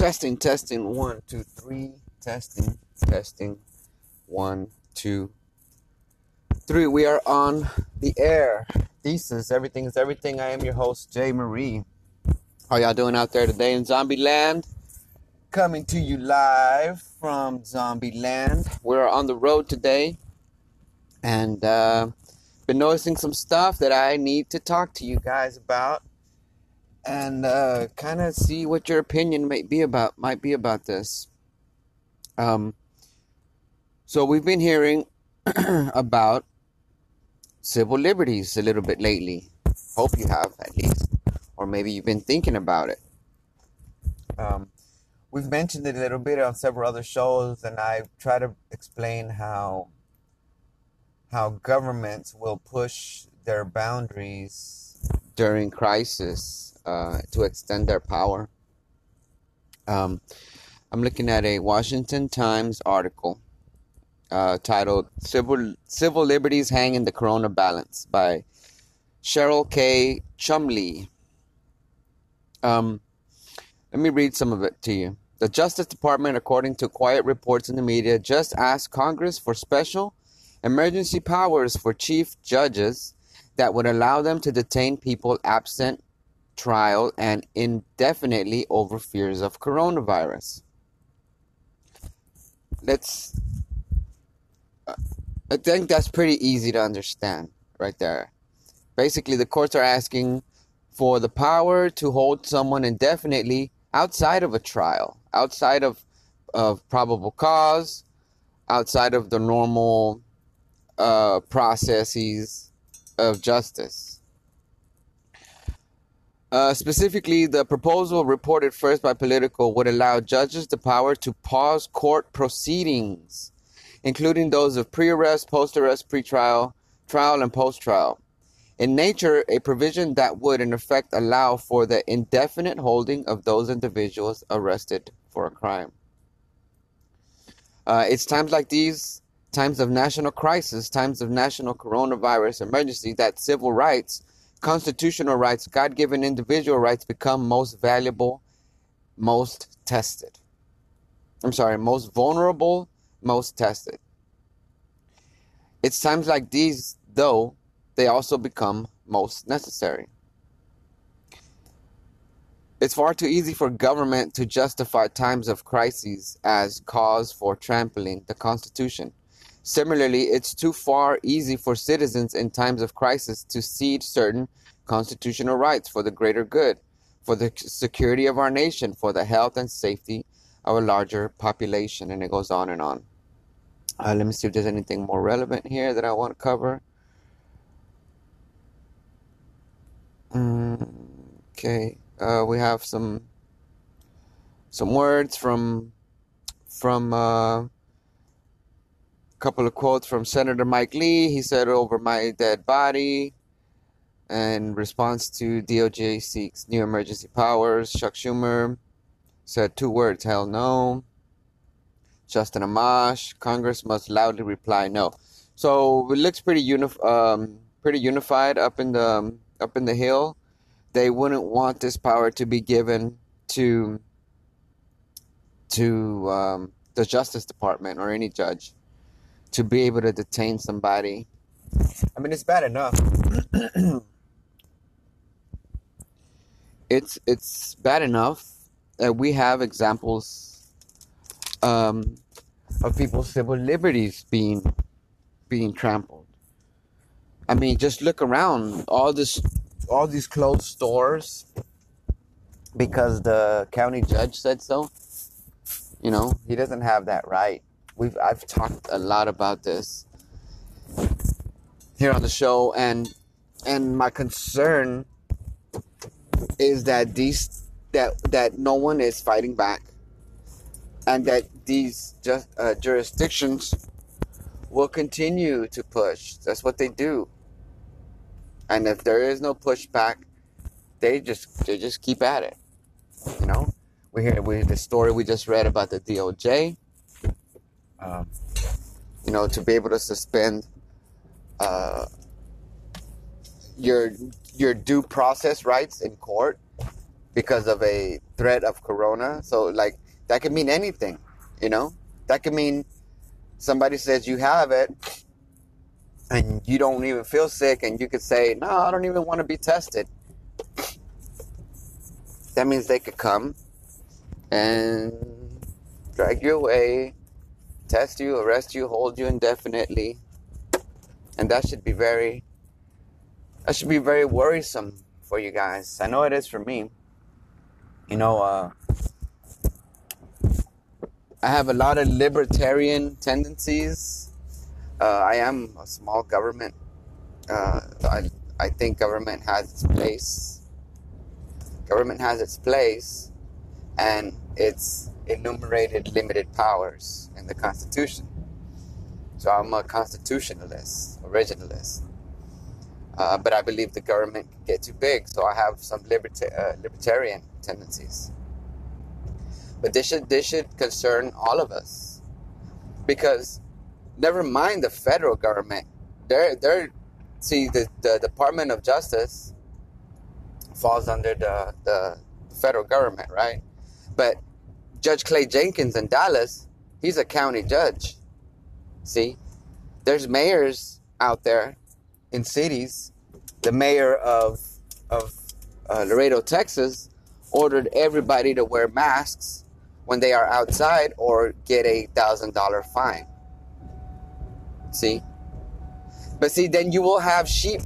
Testing, testing, one, two, three. Testing, testing, one, two, three. We are on the air. Thesis, everything is everything. I am your host, Jay Marie. How y'all doing out there today in Zombie Land? Coming to you live from Zombie Land. We're on the road today, and uh, been noticing some stuff that I need to talk to you guys about and uh, kind of see what your opinion might be about might be about this. Um, so we've been hearing about civil liberties a little bit lately. Hope you have at least, or maybe you've been thinking about it. Um, we've mentioned it a little bit on several other shows, and I try to explain how how governments will push their boundaries during crisis uh, to extend their power. Um, I'm looking at a Washington Times article uh, titled "Civil Civil Liberties Hang in the Corona Balance" by Cheryl K. Chumley. Um, let me read some of it to you. The Justice Department, according to quiet reports in the media, just asked Congress for special emergency powers for chief judges that would allow them to detain people absent trial and indefinitely over fears of coronavirus. Let's. Uh, I think that's pretty easy to understand right there. Basically, the courts are asking for the power to hold someone indefinitely outside of a trial, outside of, of probable cause, outside of the normal uh, processes of justice. Uh, specifically, the proposal reported first by Politico would allow judges the power to pause court proceedings, including those of pre arrest, post arrest, pre trial, trial, and post trial. In nature, a provision that would, in effect, allow for the indefinite holding of those individuals arrested for a crime. Uh, it's times like these, times of national crisis, times of national coronavirus emergency, that civil rights constitutional rights, God given individual rights become most valuable, most tested. I'm sorry, most vulnerable, most tested. It's times like these, though, they also become most necessary. It's far too easy for government to justify times of crises as cause for trampling the Constitution. Similarly, it's too far easy for citizens in times of crisis to cede certain constitutional rights for the greater good, for the security of our nation, for the health and safety of a larger population. And it goes on and on. Uh, let me see if there's anything more relevant here that I want to cover. Mm, okay, uh, we have some some words from from uh, couple of quotes from Senator Mike Lee. He said, Over my dead body. In response to DOJ seeks new emergency powers, Chuck Schumer said two words hell no. Justin Amash, Congress must loudly reply no. So it looks pretty uni- um, pretty unified up in the um, up in the hill. They wouldn't want this power to be given to to um, the Justice Department or any judge to be able to detain somebody. I mean, it's bad enough. it's it's bad enough that we have examples um, of people's civil liberties being being trampled. I mean, just look around all this, all these closed stores because the county judge said so. You know, he doesn't have that right we've I've talked a lot about this here on the show and and my concern is that these that that no one is fighting back and that these just uh, jurisdictions will continue to push. That's what they do. And if there is no pushback they just they just keep at it you know? We hear we the story we just read about the DOJ um, you know, to be able to suspend uh, your your due process rights in court because of a threat of corona. So like that could mean anything, you know? That could mean somebody says you have it and you don't even feel sick and you could say, "No, I don't even want to be tested." That means they could come and drag you away, test you, arrest you, hold you indefinitely. And that should be very that should be very worrisome for you guys. I know it is for me. You know, uh, I have a lot of libertarian tendencies. Uh, I am a small government. Uh, I, I think government has its place. Government has its place, and it's enumerated limited powers in the Constitution. So I'm a constitutionalist, originalist. Uh, but I believe the government can get too big, so I have some liberta- uh, libertarian tendencies. But this should this should concern all of us, because never mind the federal government. They're they're see the, the Department of Justice falls under the the federal government, right? But Judge Clay Jenkins in Dallas, he's a county judge. See, there's mayors out there in cities. The mayor of of uh, Laredo, Texas, ordered everybody to wear masks when they are outside or get a thousand dollar fine. See, but see, then you will have sheep.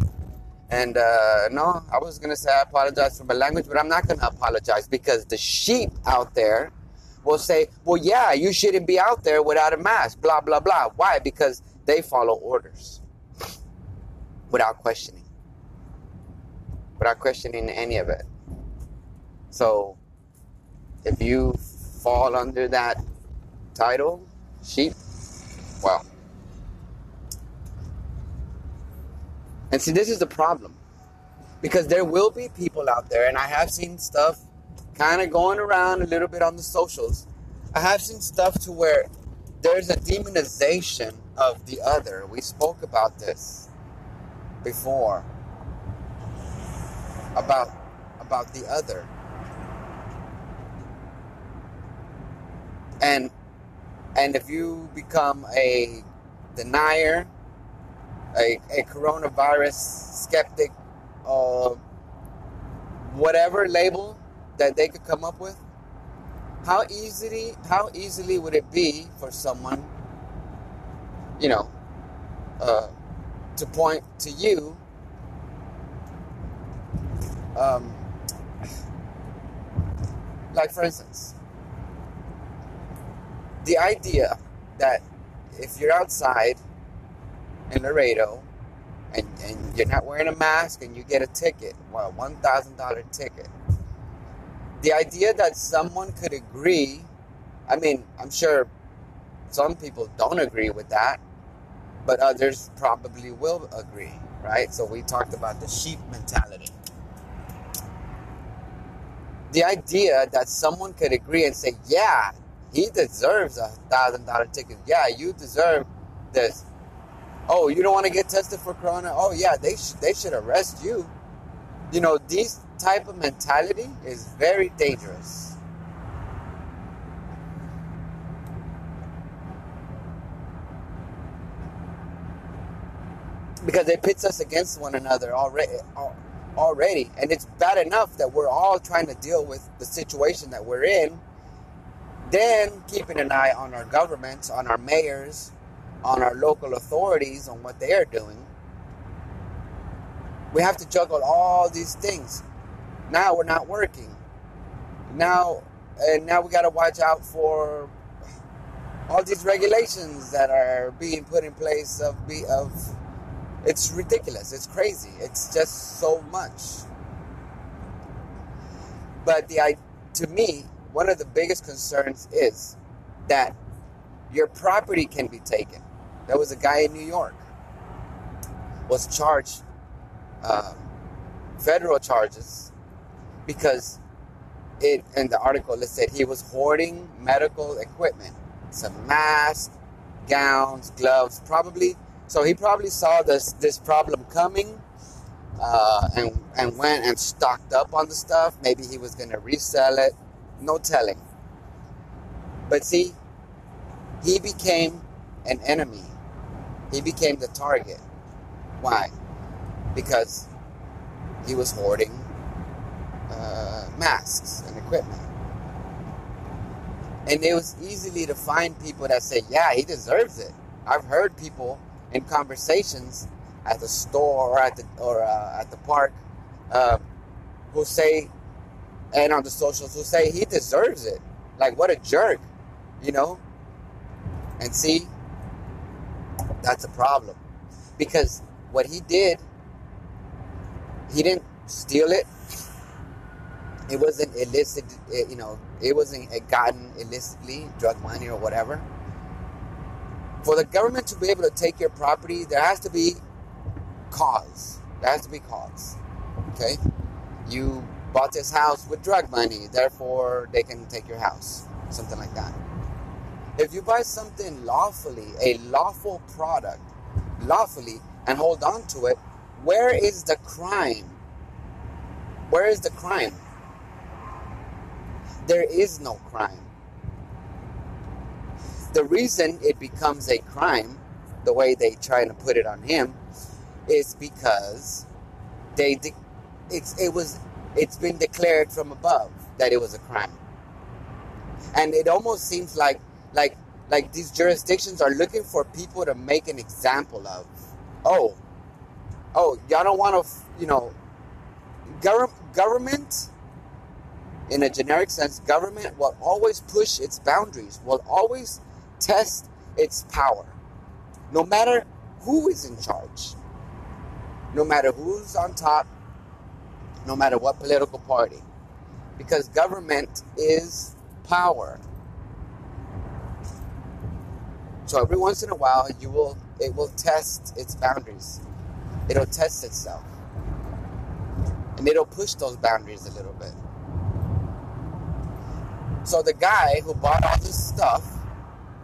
And uh, no, I was gonna say I apologize for my language, but I'm not gonna apologize because the sheep out there will say, well, yeah, you shouldn't be out there without a mask, blah, blah, blah. Why? Because they follow orders without questioning, without questioning any of it. So if you fall under that title, sheep, well. And see, this is the problem. Because there will be people out there, and I have seen stuff kind of going around a little bit on the socials. I have seen stuff to where there's a demonization of the other. We spoke about this before about about the other. And and if you become a denier, a, a coronavirus skeptic, uh, whatever label that they could come up with, how easily how easily would it be for someone, you know, uh, to point to you? Um, like for instance, the idea that if you're outside in Laredo and, and you're not wearing a mask and you get a ticket, well, one thousand dollar ticket the idea that someone could agree, I mean, I'm sure some people don't agree with that, but others probably will agree, right? So we talked about the sheep mentality. The idea that someone could agree and say, yeah, he deserves a thousand dollar ticket. Yeah, you deserve this. Oh, you don't want to get tested for corona? Oh, yeah, they sh- they should arrest you. You know, these type of mentality is very dangerous. Because it pits us against one another already already. And it's bad enough that we're all trying to deal with the situation that we're in. Then keeping an eye on our governments on our mayors on our local authorities on what they are doing. We have to juggle all these things now we're not working. Now, and now we got to watch out for all these regulations that are being put in place of be of it's ridiculous. It's crazy. It's just so much. But the i to me one of the biggest concerns is that your property can be taken. There was a guy in new york was charged um, federal charges because it in the article it said he was hoarding medical equipment, some masks, gowns, gloves, probably. So he probably saw this this problem coming, uh, and and went and stocked up on the stuff. Maybe he was to resell it. No telling. But see, he became an enemy. He became the target. Why? Because he was hoarding uh, masks and equipment. And it was easily to find people that say, yeah, he deserves it. I've heard people in conversations at the store or at the or uh, at the park uh, who say, and on the socials who say he deserves it. Like what a jerk, you know. And see, that's a problem because what he did, he didn't steal it. It wasn't illicit, eh, you know. It wasn't gotten illicitly, drug money or whatever. For the government to be able to take your property, there has to be cause. There has to be cause. Okay? You bought this house with drug money, therefore they can take your house. Something like that. If you buy something lawfully, a lawful product, lawfully, and hold on to it, where is the crime? Where is the crime? There is no crime. The reason it becomes a crime, the way they try to put it on him, is because they de- it's it was it's been declared from above that it was a crime. And it almost seems like like like these jurisdictions are looking for people to make an example of. Oh, oh, y'all don't want to, you know, gov- government, in a generic sense, government will always push its boundaries, will always test its power, no matter who is in charge no matter who's on top, no matter what political party. Because government is power. So every once in a while you will it will test its boundaries. It'll test itself. And it'll push those boundaries a little bit. So the guy who bought all this stuff,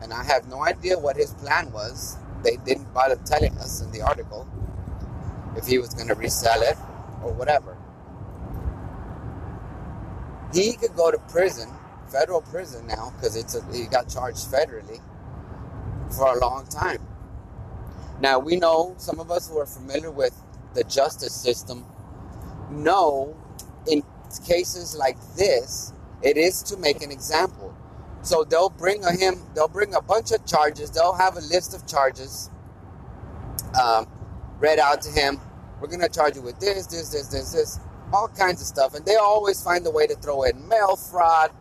and I have no idea what his plan was, they didn't bother telling us in the article if he was going to resell it or whatever. He could go to prison, federal prison now, because it's a, he got charged federally for a long time. Now we know some of us who are familiar with the justice system know in cases like this, it is to make an example. So they'll bring a him, they'll bring a bunch of charges. They'll have a list of charges. Um, read out to him. We're going to charge you with this, this, this, this, this, all kinds of stuff. And they always find a way to throw in mail fraud,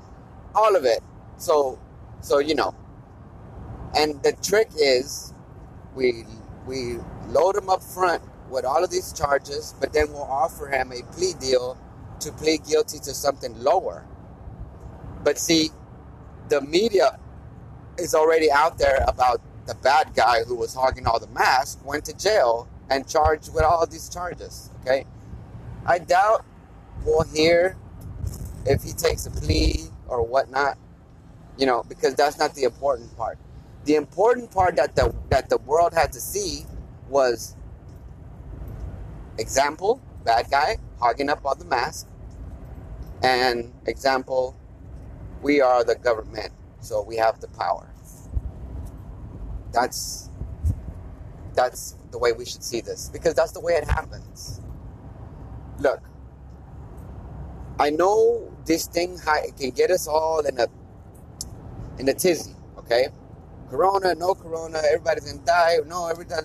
all of it. So, so you know. And the trick is, we we load him up front with all of these charges, but then we'll offer him a plea deal to plead guilty to something lower. But see, the media is already out there about the bad guy who was hogging all the masks went to jail and charged with all these charges. Okay, I doubt we'll hear if he takes a plea or whatnot. You know, because that's not the important part. The important part that the that the world had to see was example bad guy hogging up all the mask, and example we are the government, so we have the power. That's that's the way we should see this because that's the way it happens. Look, I know this thing can get us all in a in a tizzy, okay? Corona, no corona, everybody's gonna die. No, everybody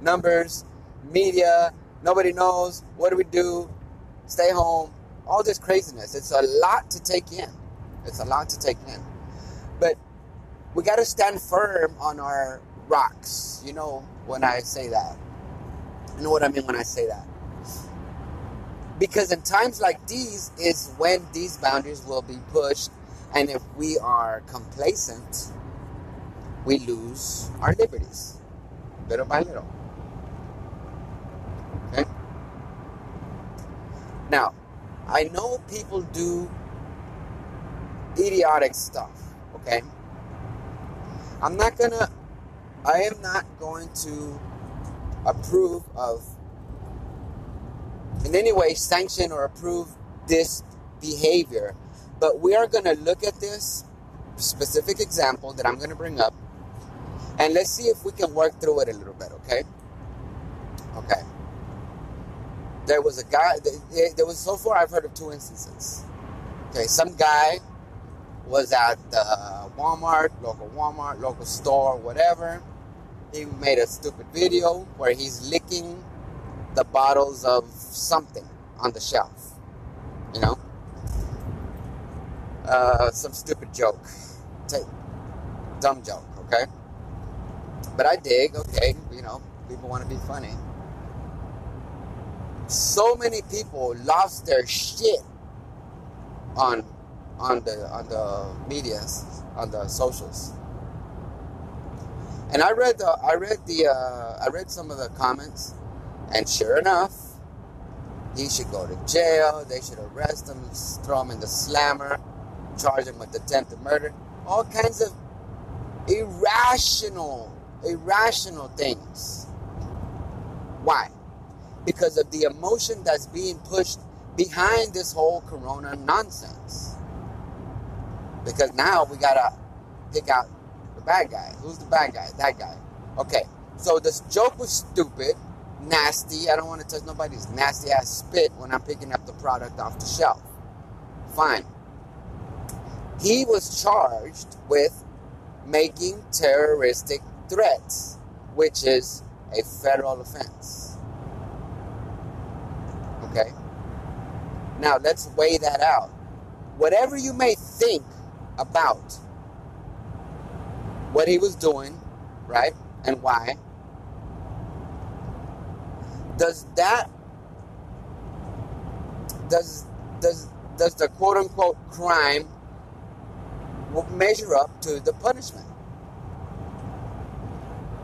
numbers, media, nobody knows. What do we do? Stay home. All this craziness. It's a lot to take in. It's a lot to take in. But we got to stand firm on our rocks. You know when I say that. You know what I mean when I say that. Because in times like these is when these boundaries will be pushed, and if we are complacent, we lose our liberties, little by little. Okay? Now, I know people do idiotic stuff, okay? I'm not gonna I am not going to approve of in any way sanction or approve this behavior. But we are to look at this specific example that I'm to bring up and let's see if we can work through it a little bit, okay? Okay. There was a guy, there was so far I've heard of two instances. Okay, some guy was at the Walmart, local Walmart, local store, whatever. He made a stupid video where he's licking the bottles of something on the shelf. You know? Uh, some stupid joke. Take, dumb joke, okay? But I dig, okay, you know, people want to be funny. So many people lost their shit on on the on the medias, on the socials. And I read the I read the uh, I read some of the comments, and sure enough, he should go to jail. They should arrest him, throw him in the slammer, charge him with attempted murder. All kinds of irrational, irrational things. Why? Because of the emotion that's being pushed behind this whole corona nonsense. Because now we gotta pick out the bad guy. Who's the bad guy? That guy. Okay. So this joke was stupid, nasty. I don't want to touch nobody's nasty ass spit when I'm picking up the product off the shelf. Fine. He was charged with making terroristic threats, which is a federal offense. Okay? Now let's weigh that out. Whatever you may think about what he was doing, right, and why, does that does does does the quote unquote crime measure up to the punishment?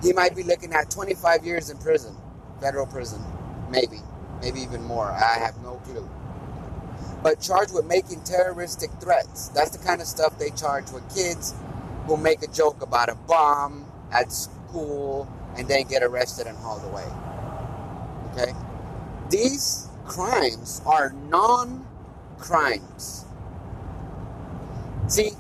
He might be looking at 25 years in prison, federal prison, maybe, maybe even more. I have no clue but charged with making terroristic threats. That's the kind of stuff they charge with kids who make a joke about a bomb at school and then get arrested and hauled away. Okay? These crimes are non crimes. See,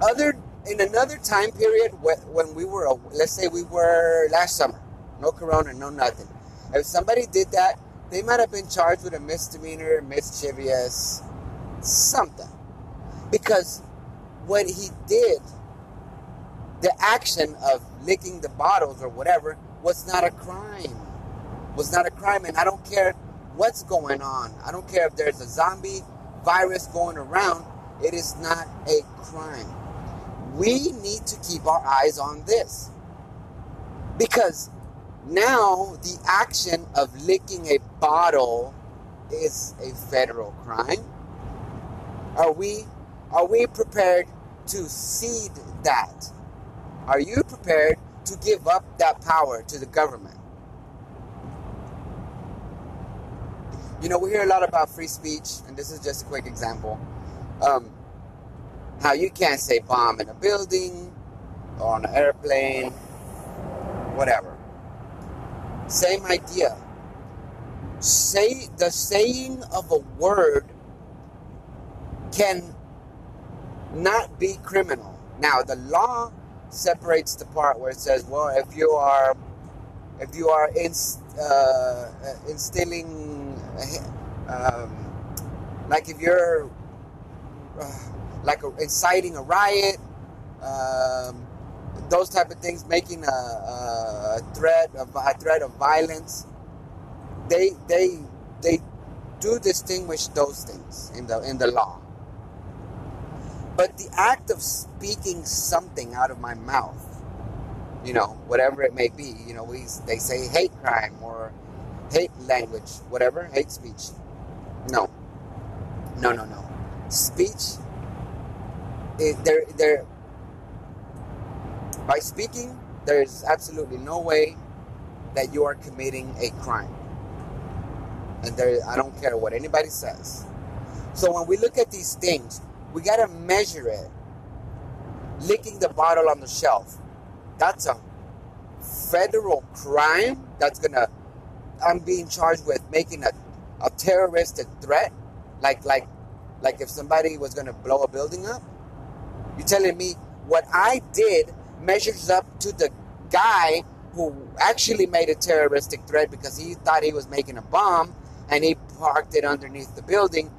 other in another time period when we were, let's say we were last summer, no corona, no nothing. If somebody did that, they might have been charged with a misdemeanor, mischievous, something. Because what he did, the action of licking the bottles or whatever, was not a crime. Was not a crime, and I don't care what's going on. I don't care if there's a zombie virus going around. It is not a crime. We need to keep our eyes on this. Because now, the action of licking a bottle is a federal crime. Are we are we prepared to cede that? Are you prepared to give up that power to the government? You know, we hear a lot about free speech, and this is just a quick example. Um, how you can't say bomb in a building or on an airplane, whatever. Same idea. Say the saying of a word can not be criminal. Now the law separates the part where it says, well, if you are if you are inst, uh, instilling, um, like if you're uh, like a, inciting a riot, um, those type of things, making a, a threat of a threat of violence, they they they do distinguish those things in the in the law. But the act of speaking something out of my mouth, you know, whatever it may be, you know, we they say hate crime or hate language, whatever, hate speech. No, no, no, no. Speech. It, there, there by speaking, there is absolutely no way that you are committing a crime. And there, I don't care what anybody says. So when we look at these things, we got to measure it. Licking the bottle on the shelf, that's a federal crime that's going to I'm being charged with making a, a terroristic threat, like like like if somebody was gonna blow a building up. You're telling me what I did measures up to the guy who actually made a terroristic threat because he thought he was making a bomb and he parked it underneath the building,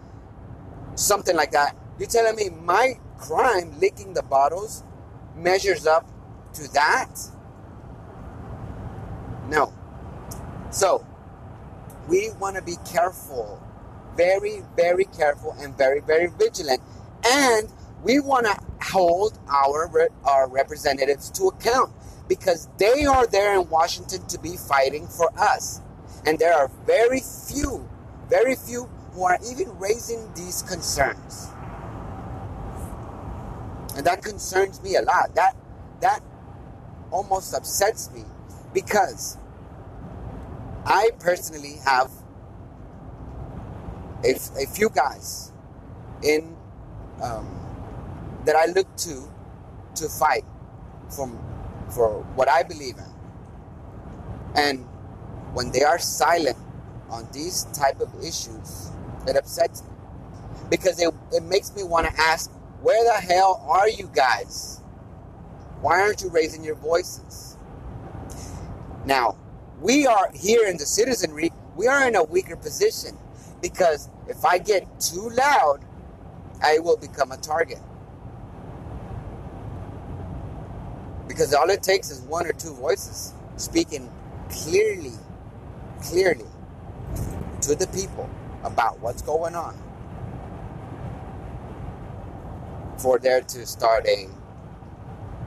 something like that. You're telling me my crime, licking the bottles, measures up to that? No. So, we want to be careful, very, very careful, and very, very vigilant. And we want to hold our our representatives to account because they are there in Washington to be fighting for us. And there are very few, very few who are even raising these concerns. And that concerns me a lot. That that almost upsets me because I personally have a, a few guys in um, that I look to to fight from for what I believe in. And when they are silent on these type of issues, it upsets me because it, it makes me want to ask, where the hell are you guys? Why aren't you raising your voices? Now, we are here in the citizenry, we are in a weaker position because if I get too loud, I will become a target. Because all it takes is one or two voices speaking clearly, clearly to the people about what's going on for there to start a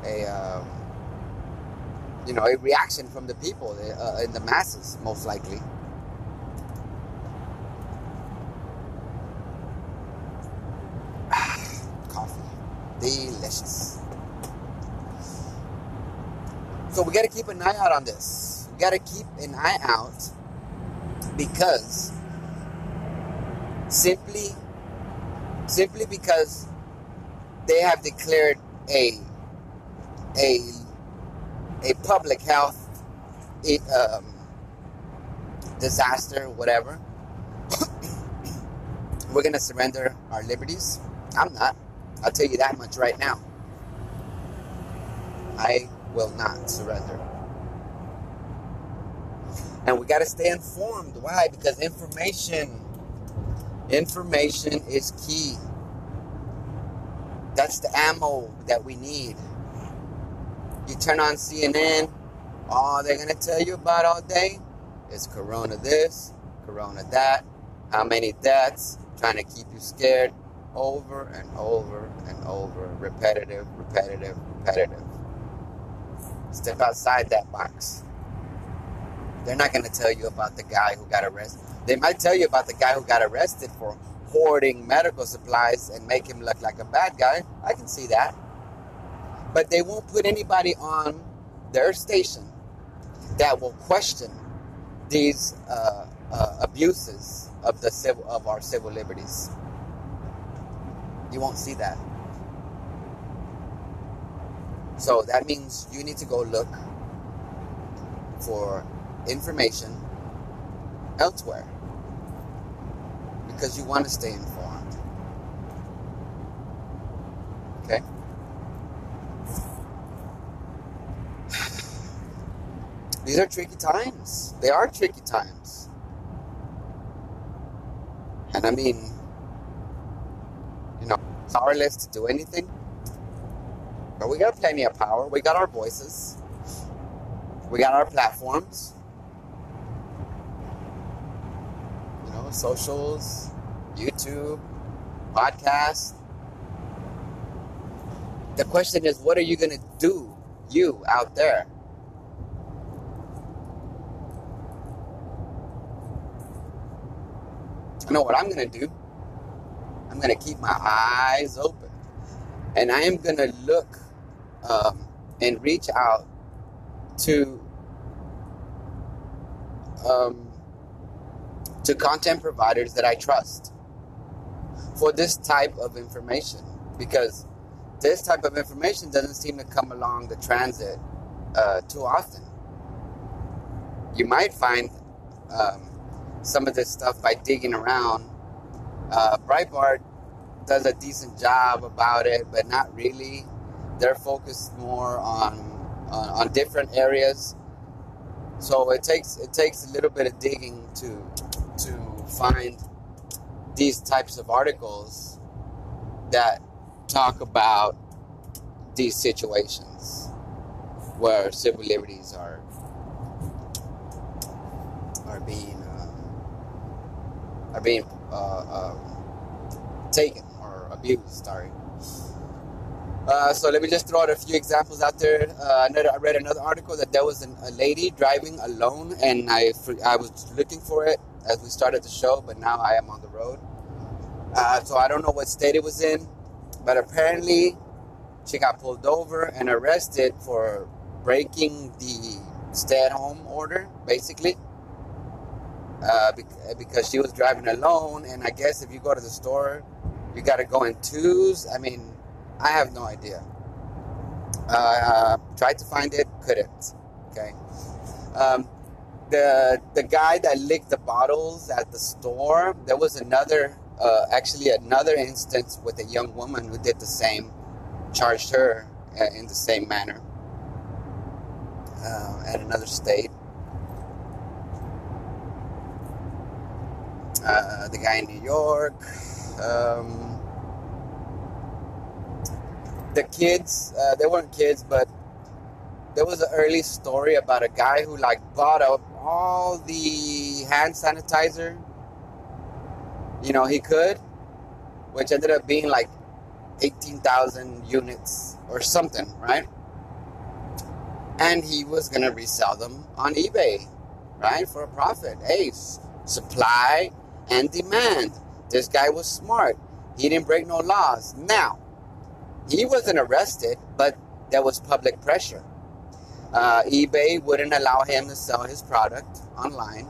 a um, you know a reaction from the people uh, in the masses most likely coffee delicious so we got to keep an eye out on this. We got to keep an eye out because simply simply because they have declared a a a public health um, disaster, whatever. We're gonna surrender our liberties. I'm not. I'll tell you that much right now. I will not surrender. And we got to stay informed. Why? Because information information is key. That's the ammo that we need. You turn on CNN, all they're going to tell you about all day is corona this, corona that, how many deaths, trying to keep you scared over and over and over, repetitive, repetitive, repetitive. Step outside that box. They're not going to tell you about the guy who got arrested. They might tell you about the guy who got arrested for hoarding medical supplies and make him look like a bad guy. I can see that. But they won't put anybody on their station that will question these uh, uh, abuses of the civil, of our civil liberties. You won't see that. So that means you need to go look for information elsewhere because you want to stay informed. Okay? These are tricky times. They are tricky times. And I mean, you know, powerless to do anything. But we got plenty of power. We got our voices. We got our platforms. You know, socials, YouTube, podcast. The question is, what are you going to do, you out there? I know what I'm going to do. I'm going to keep my eyes open. And I am going to look um, and reach out to um, to content providers that I trust for this type of information because this type of information doesn't seem to come along the transit uh, too often. You might find um, some of this stuff by digging around. Uh, Breitbart does a decent job about it, but not really. They're focused more on on, on different areas. So it takes it takes a little bit of digging to to find these types of articles that talk about these situations where civil liberties are are being uh, are being uh, um, taken or abused. Sorry. Uh, so let me just throw out a few examples out there. Uh, I read another article that there was an, a lady driving alone, and I I was looking for it as we started the show, but now I am on the road. Uh, so I don't know what state it was in, but apparently she got pulled over and arrested for breaking the stay-at-home order, basically. Uh, because she was driving alone, and I guess if you go to the store, you got to go in twos. I mean, I have no idea. Uh, tried to find it, couldn't. Okay. Um, the the guy that licked the bottles at the store, there was another, uh, actually another instance with a young woman who did the same, charged her uh, in the same manner uh, at another state. Uh, the guy in New York. Um, the kids, uh, they weren't kids, but there was an early story about a guy who like bought up all the hand sanitizer you know he could which ended up being like 18,000 units or something right? And he was going to resell them on eBay right for a profit. Hey supply and demand. This guy was smart. He didn't break no laws. Now he wasn't arrested, but there was public pressure. Uh, eBay wouldn't allow him to sell his product online.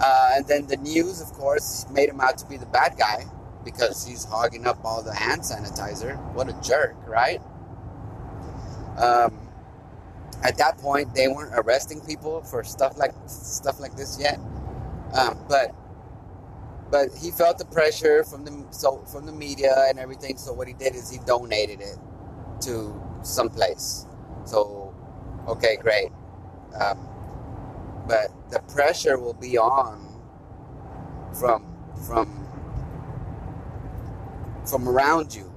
Uh, and then the news, of course, made him out to be the bad guy because he's hogging up all the hand sanitizer. What a jerk, right? Um, at that point, they weren't arresting people for stuff like stuff like this yet. Um, but but he felt the pressure from the so from the media and everything. So what he did is he donated it to some place. So okay, great. Um, but the pressure will be on from from from around you.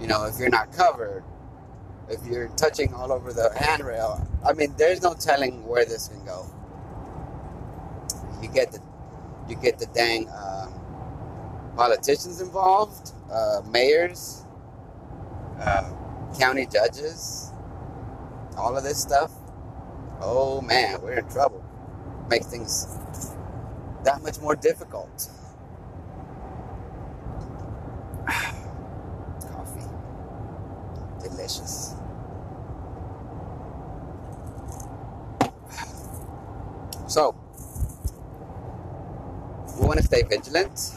You know, if you're not covered, if you're touching all over the handrail, I mean, there's no telling where this can go. You get the you get the dang uh, politicians involved, uh, mayors, uh, county judges, all of this stuff. Oh man, we're in trouble. Make things that much more difficult. Coffee. Delicious. So, want to stay vigilant.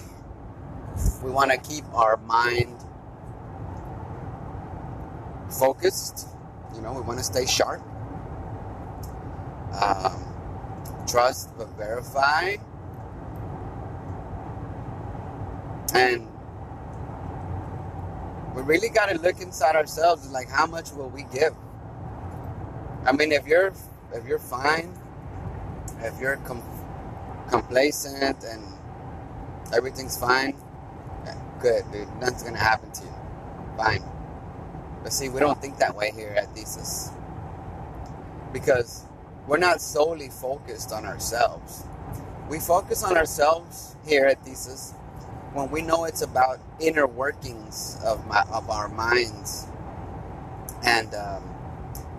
We want to keep our mind focused. You know, we want to stay sharp. Um, trust but verify. And we really got to look inside ourselves and like how much will we give? I mean, if you're if you're fine, if you're com- complacent and everything's fine, good, dude. Nothing's gonna happen to you. Fine. But see, we don't think that way here at Thesis. Because we're not solely focused on ourselves. We focus on ourselves here at Thesis when we know it's about inner workings of my, of our minds and um,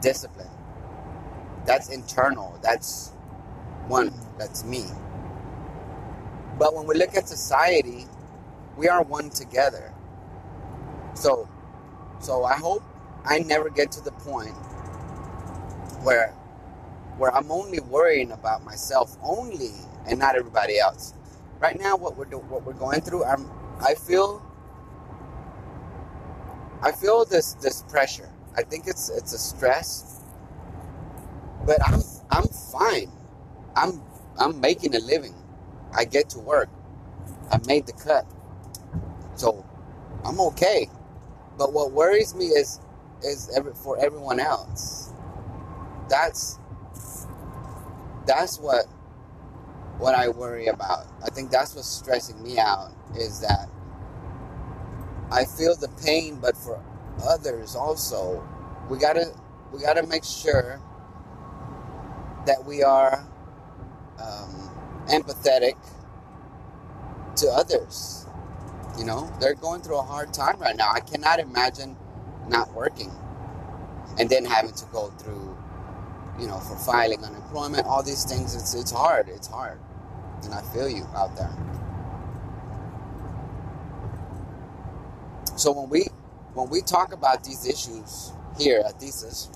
discipline. That's internal. That's one. That's me. But when we look at society, we are one together. So, so I hope I never get to the point where where I'm only worrying about myself only and not everybody else. Right now, what we're do, what we're going through, I'm I feel I feel this this pressure. I think it's it's a stress, but I'm I'm fine. I'm I'm making a living. I get to work. I made the cut. So I'm okay. But what worries me is is every, for everyone else. That's that's what what I worry about. I think that's what's stressing me out is that I feel the pain, but for others also, we gotta we gotta make sure that we are um, empathetic to others. You know, they're going through a hard time right now. I cannot imagine not working and then having to go through, you know, for filing unemployment, all these things. It's it's hard. It's hard, and I feel you out there. So when we when we talk about these issues here at Thesis,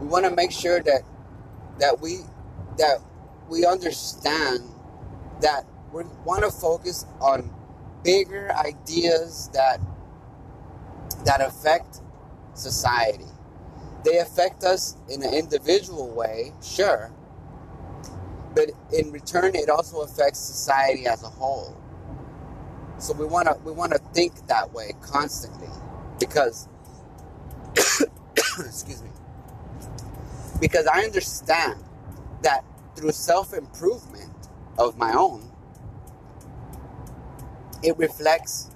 we want to make sure that that we that we understand that we want to focus on bigger ideas that that affect society. They affect us in an individual way, sure, but in return, it also affects society as a whole. So we want to we want to think that way constantly because excuse me because I understand that through self improvement of my own, it reflects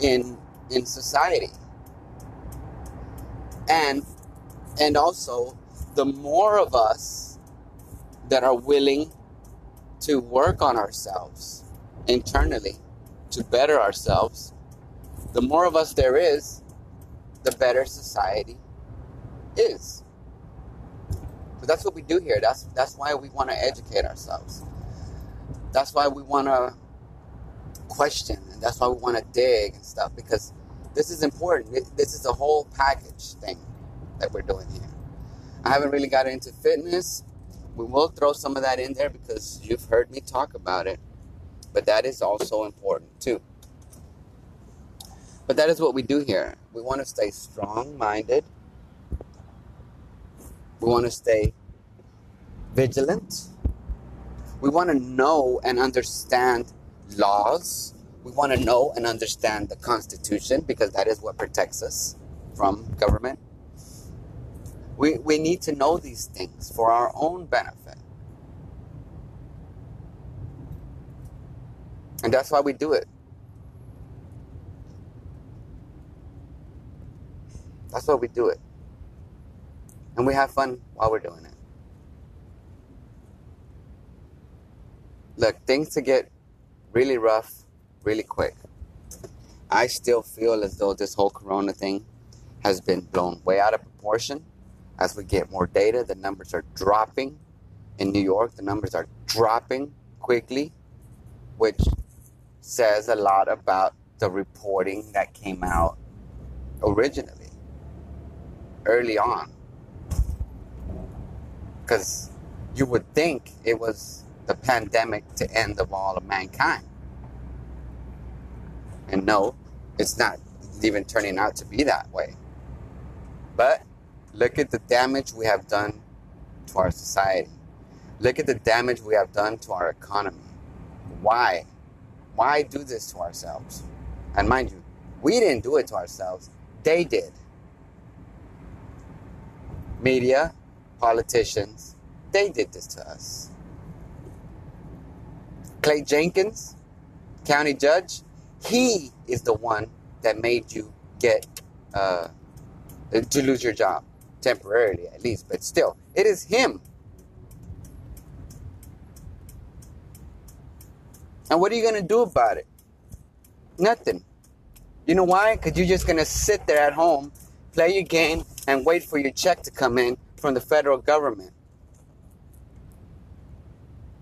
in in society. And and also the more of us that are willing to work on ourselves internally to better ourselves, the more of us there is, the better society is. That's what we do here. That's that's why we want to educate ourselves. That's why we want to question, and that's why we want to dig and stuff because this is important. This is a whole package thing that we're doing here. I haven't really got into fitness. We will throw some of that in there because you've heard me talk about it, but that is also important too. But that is what we do here. We want to stay strong minded we want to stay vigilant. We want to know and understand laws. We want to know and understand the Constitution because that is what protects us from government. We, we need to know these things for our own benefit. And that's why we do it. That's why we do it and we have fun while we're doing it. Look, things to get really rough really quick. I still feel as though this whole corona thing has been blown way out of proportion. As we get more data, the numbers are dropping. In New York, the numbers are dropping quickly, which says a lot about the reporting that came out originally, early on. Because you would think it was the pandemic to end of all of mankind. And no, it's not even turning out to be that way. But look at the damage we have done to our society. Look at the damage we have done to our economy. Why? Why do this to ourselves? And mind you, we didn't do it to ourselves, they did. Media, politicians, they did this to us. Clay Jenkins, county judge, he is the one that made you get uh, to lose your job temporarily, at least, but still, it is him. And what are you going to do about it? Nothing. You know why? Because you're just going to sit there at home, play your game, and wait for your check to come in from the federal government.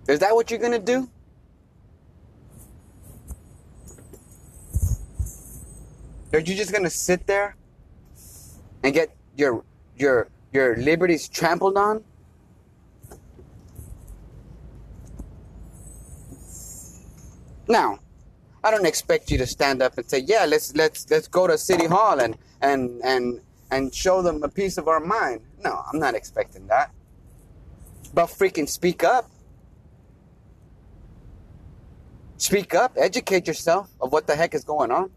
Is that what you're going to do? Are you just going to sit there and get your your your liberties trampled on? Now, I don't expect you to stand up and say, "Yeah, let's let's let's go to city hall and and and and show them a piece of our mind." No, I'm not expecting that. But freaking speak up. Speak up, educate yourself of what the heck is going on.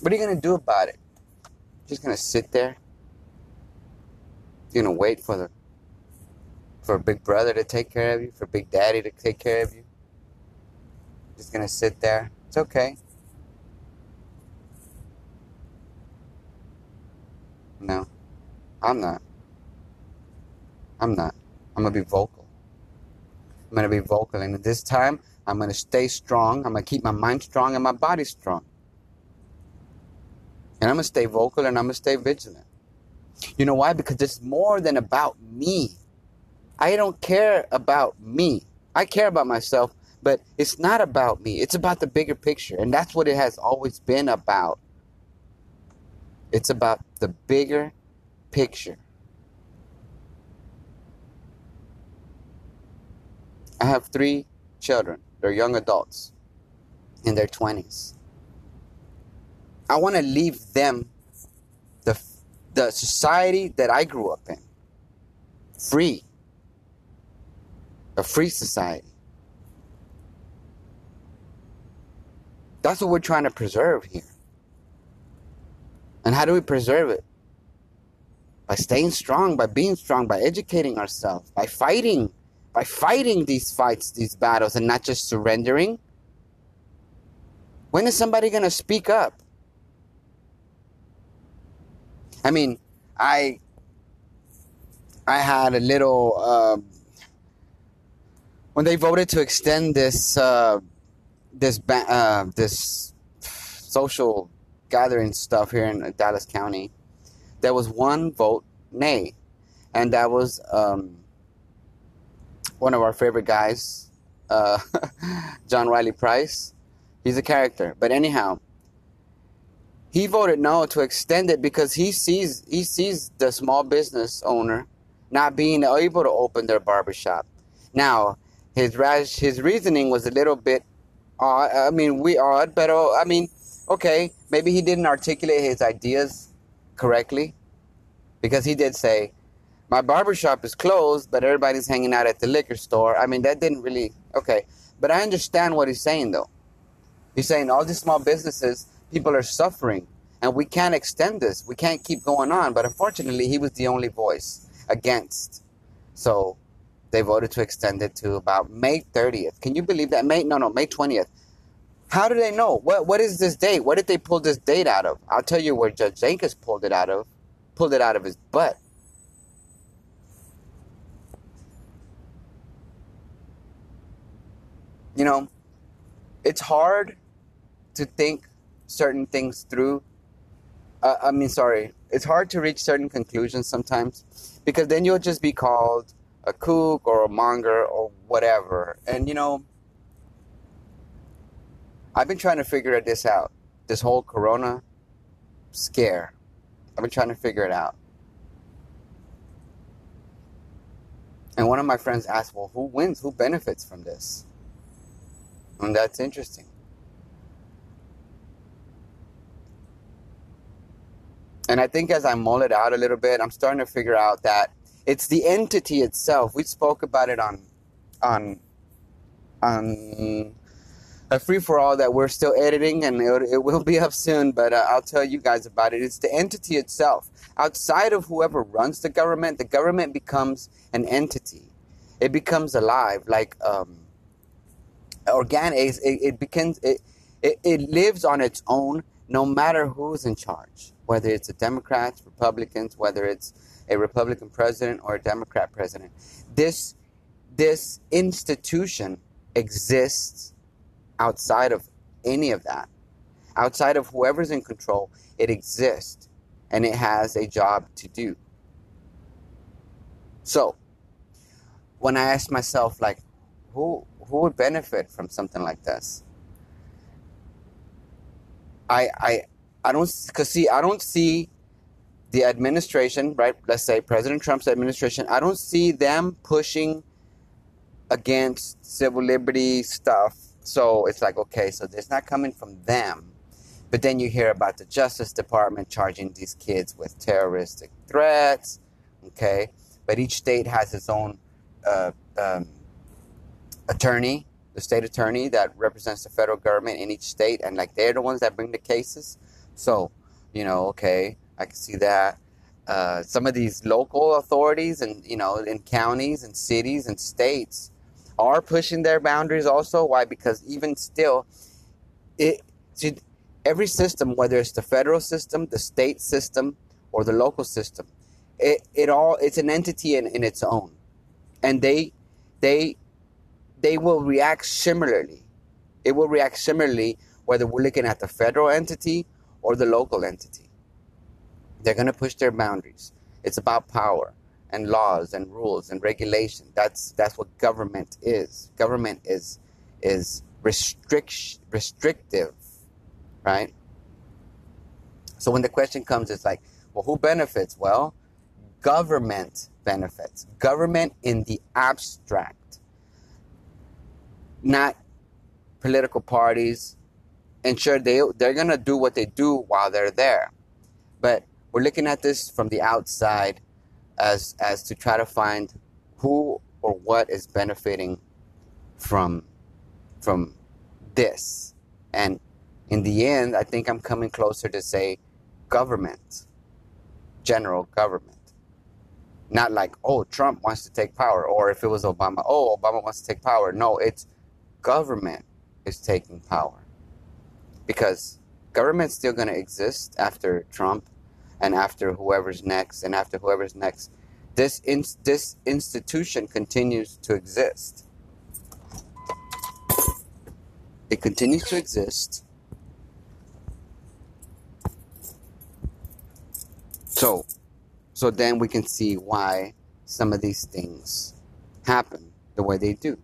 What are you going to do about it? Just going to sit there? You're going to wait for the for big brother to take care of you, for big daddy to take care of you? Just to sit there? It's okay. No. I'm not. I'm not. I'm to be vocal. I'm to be vocal. And this time, I'm to stay strong. I'm to keep my mind strong and my body strong. And I'm to stay vocal and I'm to stay vigilant. You know why? Because it's more than about me. I don't care about me. I care about myself, but it's not about me. It's about the bigger picture. And that's what it has always been about. It's about the bigger picture. I have three children. They're young adults in their 20s. I want to leave them the the society that I grew up in. Free. A free society. That's what we're trying to preserve here. And how do we preserve it? By staying strong, by being strong, by educating ourselves, by fighting, by fighting these fights, these battles, and not just surrendering. When is somebody going to speak up? I mean, I I had a little uh, when they voted to extend this uh, this ba- uh, this social gathering stuff here in Dallas County. There was one vote nay, and that was um, one of our favorite guys, uh, John Wiley Price. He's a character, but anyhow, he voted no to extend it because he sees he sees the small business owner not being able to open their barbershop. Now, his rash, his reasoning was a little bit odd. I mean, we odd, but oh, I mean, okay, maybe he didn't articulate his ideas correctly because he did say my barbershop is closed, but everybody's hanging out at the liquor store. I mean, that didn't really okay, but I understand what he's saying though. He's saying all these small businesses people are suffering and we can't extend this. We can't keep going on. But unfortunately, he was the only voice against. So they voted to extend it to about May 30th. Can you believe that? May no no May 20th. How do they know? What what is this date? What did they pull this date out of? I'll tell you where Judge Jenkins pulled it out of. Pulled it out of his butt. You know, it's hard to think certain things through. Uh, I mean, sorry, it's hard to reach certain conclusions sometimes because then you'll just be called a kook or a monger or whatever. And you know, I've been trying to figure this out. This whole corona scare. I've been trying to figure it out. And one of my friends asked, well, who wins? Who benefits from this? And that's interesting. And I think as I mull it out a little bit, I'm starting to figure out that it's the entity itself. We spoke about it on on on a free for all that we're still editing, and it, it will be up soon. But uh, I'll tell you guys about it. It's the entity itself. Outside of whoever runs the government, the government becomes an entity. It becomes alive, like um, organic. It, it it, it, it lives on its own, no matter who's in charge whether it's a Democrats, Republicans, whether it's a Republican president or a Democrat president. This this institution exists outside of any of that. Outside of whoever's in control, it exists and it has a job to do. So, when I ask myself like who who would benefit from something like this? I I I don't because see I don't see the administration right. Let's say President Trump's administration. I don't see them pushing against civil liberty stuff So it's like, okay, so it's not coming from them. But then you hear about the Justice Department charging these kids with terroristic threats. Okay. But each state has its own uh, um, attorney, the state attorney that represents the federal government in each state. And like they're the ones that bring the cases. So, you know, okay, I can see that. Uh, some of these local authorities and, you know, in counties and cities and states are pushing their boundaries also. Why? Because even still, it see, every system, whether it's the federal system, the state system, or the local system, it, it all it's an entity in, in its own, and they they they will react similarly. It will react similarly whether we're looking at the federal entity or the local entity. They're going to push their boundaries. It's about power and laws and rules and regulation. That's that's what government is. Government is is restrict restrictive, right? So when the question comes, it's like, well, who benefits? Well, government benefits. Government in the abstract, not political parties. And sure, they they're gonna do what they do while they're there, but we're looking at this from the outside as as to try to find who or what is benefiting from from this. And in the end i think i'm coming closer to say government general government. Not like oh trump wants to take power or if it was obama oh obama wants to take power. No it's government is taking power. Because government's still going to exist after trump and after whoever's next and after whoever's next. This in, this institution continues to exist. It continues to exist. So so then we can see why some of these things happen the way they do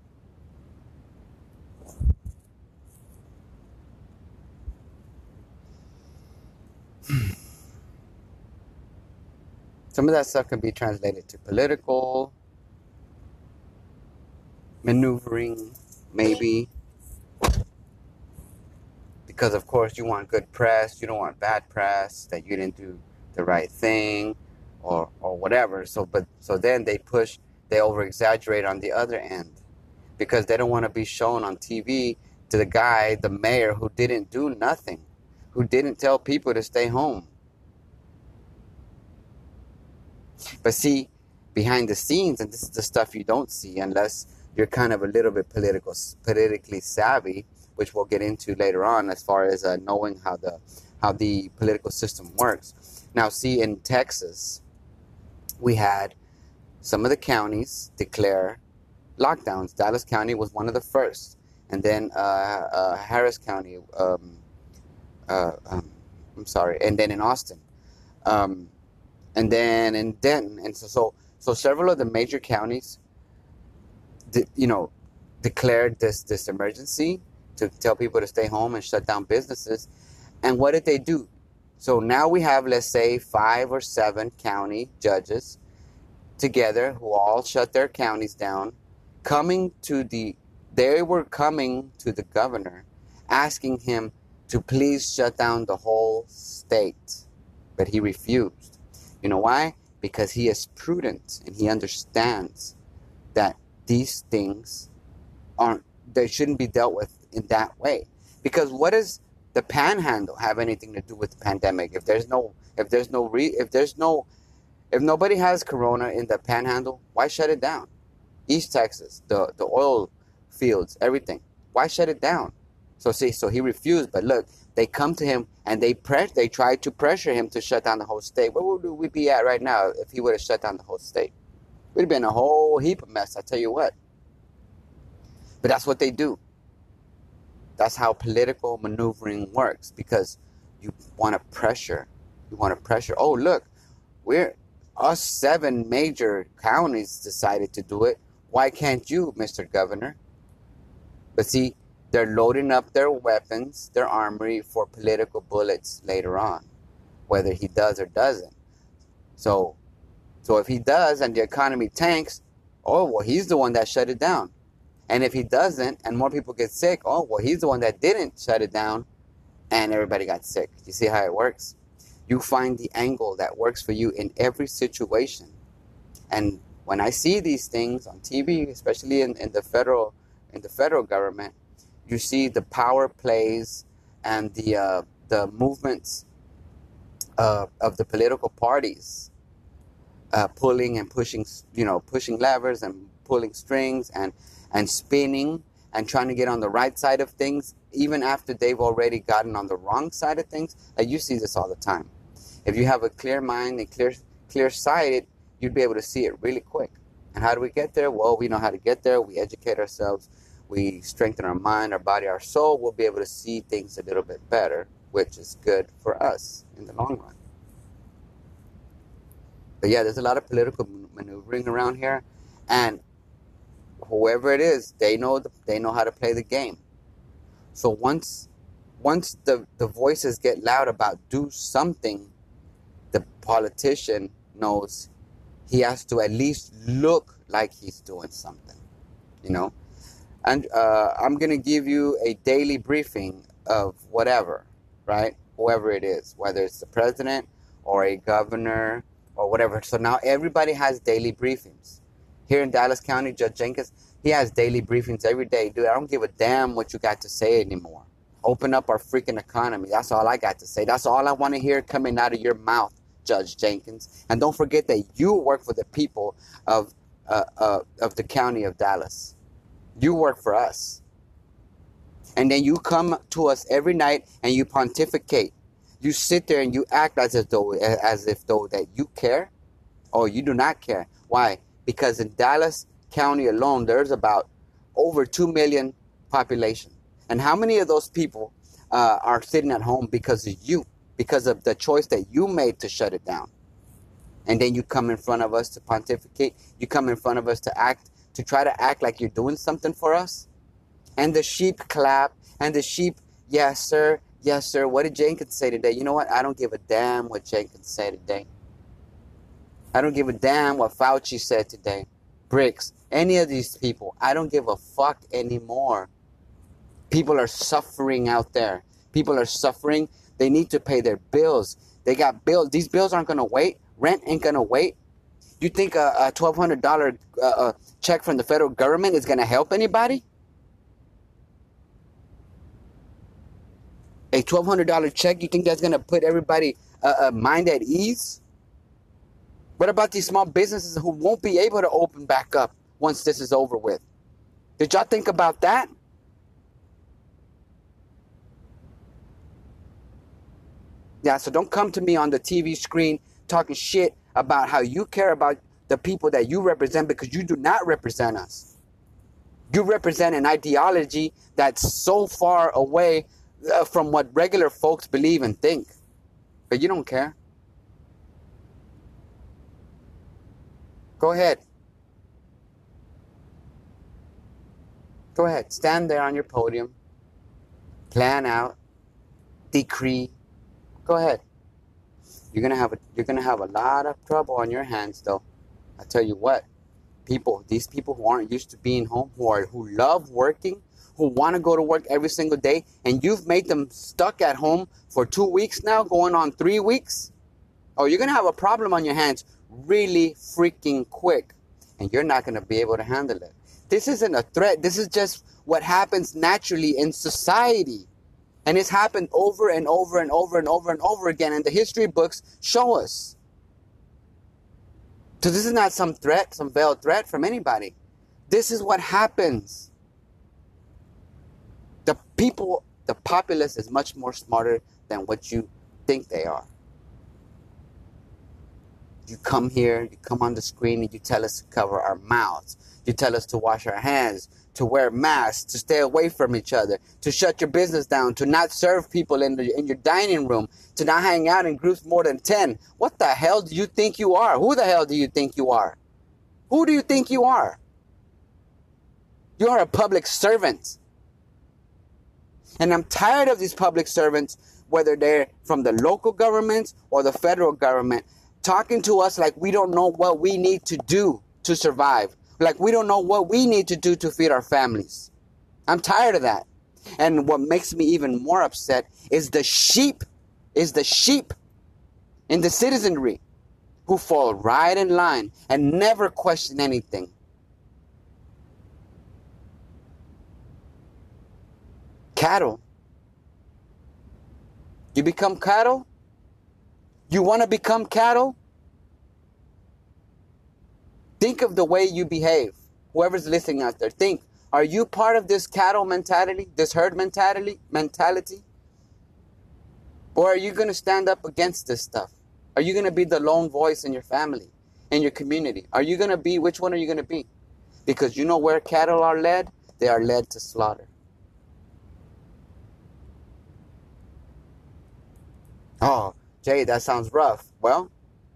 Some of that stuff can be translated to political maneuvering, maybe. Because, of course, you want good press, you don't want bad press, that you didn't do the right thing or, or whatever. So, but, so then they push, they over exaggerate on the other end because they don't want to be shown on TV to the guy, the mayor, who didn't do nothing, who didn't tell people to stay home But see, behind the scenes, and this is the stuff you don't see unless you're kind of a little bit political, politically savvy, which we'll get into later on, as far as uh, knowing how the how the political system works. Now, see, in Texas, we had some of the counties declare lockdowns. Dallas County was one of the first, and then uh, uh, Harris County. Um, uh, um, I'm sorry, and then in Austin. Um, and then in Denton, and so so, so several of the major counties, you know, declared this this emergency to tell people to stay home and shut down businesses. And what did they do? So now we have, let's say, five or seven county judges together who all shut their counties down, coming to the, they were coming to the governor, asking him to please shut down the whole state. But he refused. You know why? Because he is prudent and he understands that these things aren't, they shouldn't be dealt with in that way. Because what does the panhandle have anything to do with the pandemic? If there's no, if there's no, re, if there's no, if nobody has corona in the panhandle, why shut it down? East Texas, the, the oil fields, everything. Why shut it down? So see, so he refused. But look, they come to him and they press, they try to pressure him to shut down the whole state. Where would we be at right now if he would have shut down the whole state? We'd have been a whole heap of mess. I tell you what. But that's what they do. That's how political maneuvering works because you want to pressure. You want to pressure. Oh, look, we're us seven major counties decided to do it. Why can't you, Mr. Governor? But see, they're loading up their weapons, their armory for political bullets later on, whether he does or doesn't. So, so if he does and the economy tanks, oh well, he's the one that shut it down. And if he doesn't, and more people get sick, oh, well, he's the one that didn't shut it down, and everybody got sick. You see how it works? You find the angle that works for you in every situation. And when I see these things on TV, especially in, in the federal in the federal government, you see the power plays and the uh, the movements uh, of the political parties uh, pulling and pushing, you know, pushing levers and pulling strings and and spinning and trying to get on the right side of things, even after they've already gotten on the wrong side of things. Like you see this all the time. If you have a clear mind and clear clear sighted, you'd be able to see it really quick. And how do we get there? Well, we know how to get there. We educate ourselves. We strengthen our mind, our body, our soul. We'll be able to see things a little bit better, which is good for us in the long run. But yeah, there's a lot of political maneuvering around here, and whoever it is, they know the, they know how to play the game. So once once the, the voices get loud about do something, the politician knows he has to at least look like he's doing something, you know. And uh, I'm gonna give you a daily briefing of whatever, right? Whoever it is, whether it's the president or a governor or whatever. So now everybody has daily briefings. Here in Dallas County, Judge Jenkins, he has daily briefings every day. Dude, I don't give a damn what you got to say anymore. Open up our freaking economy. That's all I got to say. That's all I want to hear coming out of your mouth, Judge Jenkins. And don't forget that you work for the people of uh, uh, of the county of Dallas. You work for us. And then you come to us every night and you pontificate. You sit there and you act as if though as if though that you care or you do not care. Why? Because in Dallas, County alone, there's about over 2 million population. And how many of those people uh, are sitting at home because of you, because of the choice that you made to shut it down? And then you come in front of us to pontificate, you come in front of us to act, to try to act like you're doing something for us. And the sheep clap, and the sheep, yes, sir, yes, sir. What did Jenkins say today? You know what? I don't give a damn what Jenkins said today. I don't give a damn what Fauci said today. Birx, any of these people. I don't give a fuck anymore. People are suffering out there. People are suffering. They need to pay their bills. They got bills. These bills aren't going to wait. Rent ain't going to wait. You think a, a $1,200 uh, uh, check from the federal government is going to help anybody? A $1,200 check, you think that's going to put everybody uh, uh, mind at ease? What about these small businesses who won't be able to open back up once this is over with? Did y'all think about that? Yeah, so don't come to me on the TV screen talking shit about how you care about the people that you represent because you do not represent us. You represent an ideology that's so far away uh, from what regular folks believe and think. But you don't care. Go ahead. Go ahead. Stand there on your podium. Plan out. Decree. Go ahead. You're gonna have a you're gonna have a lot of trouble on your hands though. I tell you what. People, these people who aren't used to being home, who are who love working, who want to go to work every single day, and you've made them stuck at home for two weeks now, going on three weeks. Oh, you're gonna have a problem on your hands really freaking quick and you're not to be able to handle it. This isn't a threat. This is just what happens naturally in society. And it's happened over and over and over and over and over again. And the history books show us. So this is not some threat, some veiled threat from anybody. This is what happens. The people, the populace is much more smarter than what you think they are you come here, you come on the screen, and you tell us to cover our mouths. You tell us to wash our hands, to wear masks, to stay away from each other, to shut your business down, to not serve people in, the, in your dining room, to not hang out in groups more than 10. What the hell do you think you are? Who the hell do you think you are? Who do you think you are? You are a public servant. And I'm tired of these public servants, whether they're from the local governments or the federal government, talking to us like we don't know what we need to do to survive. Like we don't know what we need to do to feed our families. I'm tired of that. And what makes me even more upset is the sheep, is the sheep in the citizenry who fall right in line and never question anything. Cattle. You become cattle? You want to become cattle? Think of the way you behave. Whoever's listening out there, think are you part of this cattle mentality, this herd mentality, mentality? Or are you going to stand up against this stuff? Are you going to be the lone voice in your family, in your community? Are you going to be, which one are you going to be? Because you know where cattle are led? They are led to slaughter. Oh, Jay, that sounds rough. Well,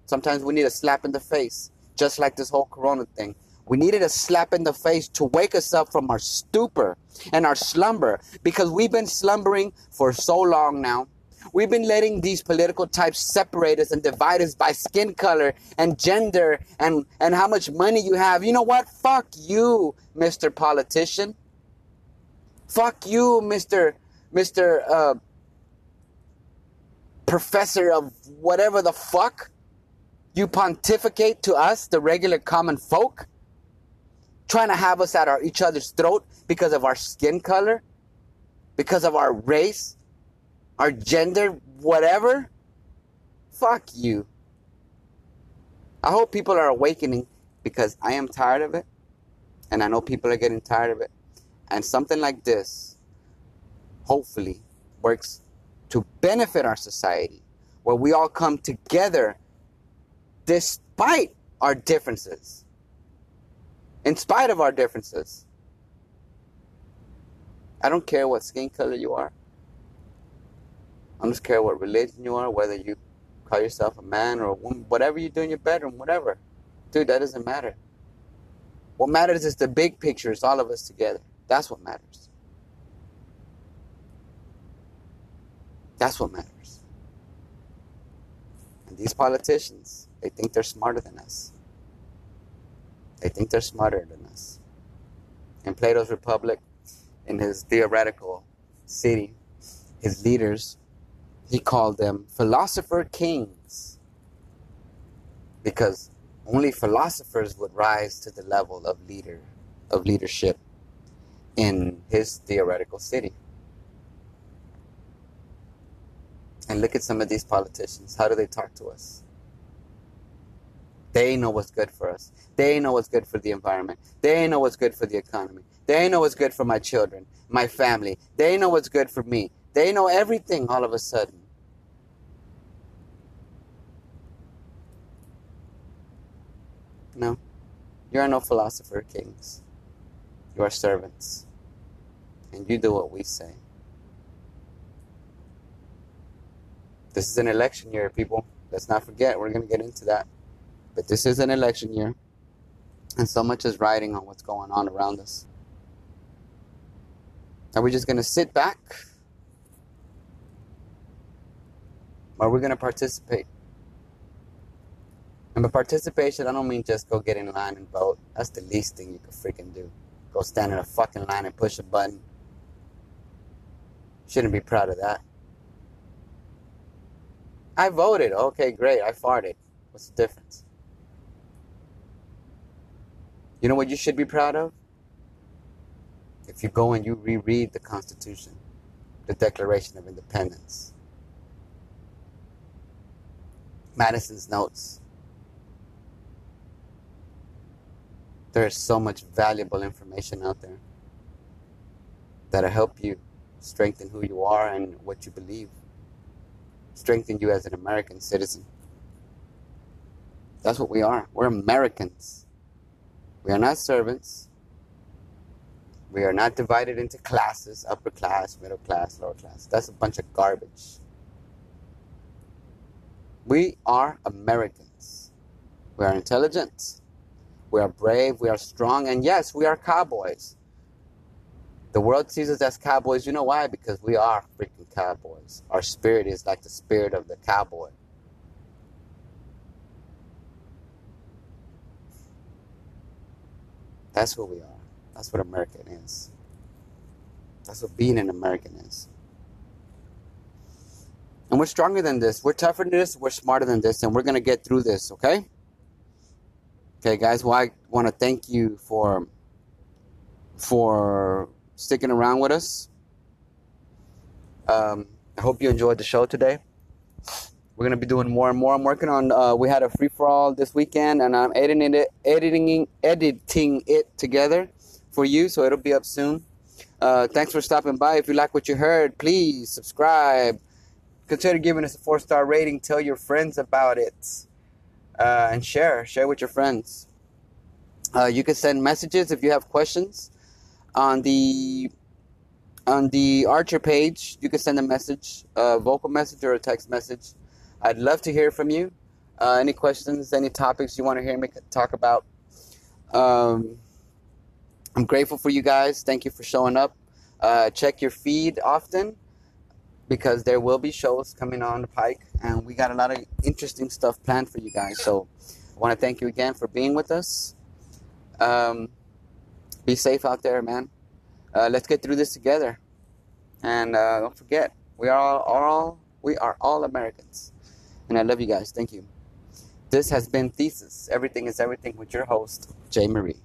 sometimes we need a slap in the face, just like this whole corona thing. We needed a slap in the face to wake us up from our stupor and our slumber because we've been slumbering for so long now. We've been letting these political types separate us and divide us by skin color and gender and, and how much money you have. You know what? Fuck you, Mr. Politician. Fuck you, Mr. Mr. Uh, professor of whatever the fuck. You pontificate to us, the regular common folk trying to have us at our each other's throat because of our skin color, because of our race, our gender, whatever. Fuck you. I hope people are awakening because I am tired of it. And I know people are getting tired of it. And something like this, hopefully, works to benefit our society, where we all come together despite our differences in spite of our differences. I don't care what skin color you are. I don't care what religion you are, whether you call yourself a man or a woman, whatever you do in your bedroom, whatever. Dude, that doesn't matter. What matters is the big picture, it's all of us together. That's what matters. That's what matters. And these politicians, they think they're smarter than us. They think they're smarter than us. In Plato's Republic, in his theoretical city, his leaders, he called them philosopher kings. Because only philosophers would rise to the level of leader, of leadership in his theoretical city. And look at some of these politicians. How do they talk to us? They know what's good for us. They know what's good for the environment. They know what's good for the economy. They know what's good for my children, my family. They know what's good for me. They know everything all of a sudden. No. You are no philosopher kings. You are servants. And you do what we say. This is an election year, people. Let's not forget, we're going to get into that. But this is an election year, and so much is riding on what's going on around us. Are we just going to sit back? Or are we going to participate? And by participation, I don't mean just go get in line and vote. That's the least thing you could freaking do. Go stand in a fucking line and push a button. Shouldn't be proud of that. I voted. Okay, great. I farted. What's the difference? You know what you should be proud of? If you go and you reread the Constitution, the Declaration of Independence, Madison's notes. There is so much valuable information out there that'll help you strengthen who you are and what you believe, strengthen you as an American citizen. That's what we are. We're Americans. We are not servants. We are not divided into classes upper class, middle class, lower class. That's a bunch of garbage. We are Americans. We are intelligent. We are brave. We are strong. And yes, we are cowboys. The world sees us as cowboys. You know why? Because we are freaking cowboys. Our spirit is like the spirit of the cowboy. That's who we are. That's what American is. That's what being an American is. And we're stronger than this. We're tougher than this. We're smarter than this. And we're going to get through this, okay? Okay, guys. Well, I want to thank you for for sticking around with us. Um, I hope you enjoyed the show today. We're gonna be doing more and more. I'm working on. Uh, we had a free for all this weekend, and I'm editing it, editing, editing it together for you, so it'll be up soon. Uh, thanks for stopping by. If you like what you heard, please subscribe. Consider giving us a four star rating. Tell your friends about it, uh, and share. Share with your friends. Uh, you can send messages if you have questions on the on the Anchor page. You can send a message, a vocal message or a text message. I'd love to hear from you. Uh, any questions, any topics you want to hear me talk about. Um, I'm grateful for you guys. Thank you for showing up. Uh, check your feed often because there will be shows coming on the pike, and we got a lot of interesting stuff planned for you guys. So, I want to thank you again for being with us. Um, be safe out there, man. Uh, let's get through this together, and uh, don't forget, we are all, all we are all Americans, and I love you guys. Thank you. This has been Thesis. Everything is everything with your host, Jay Marie.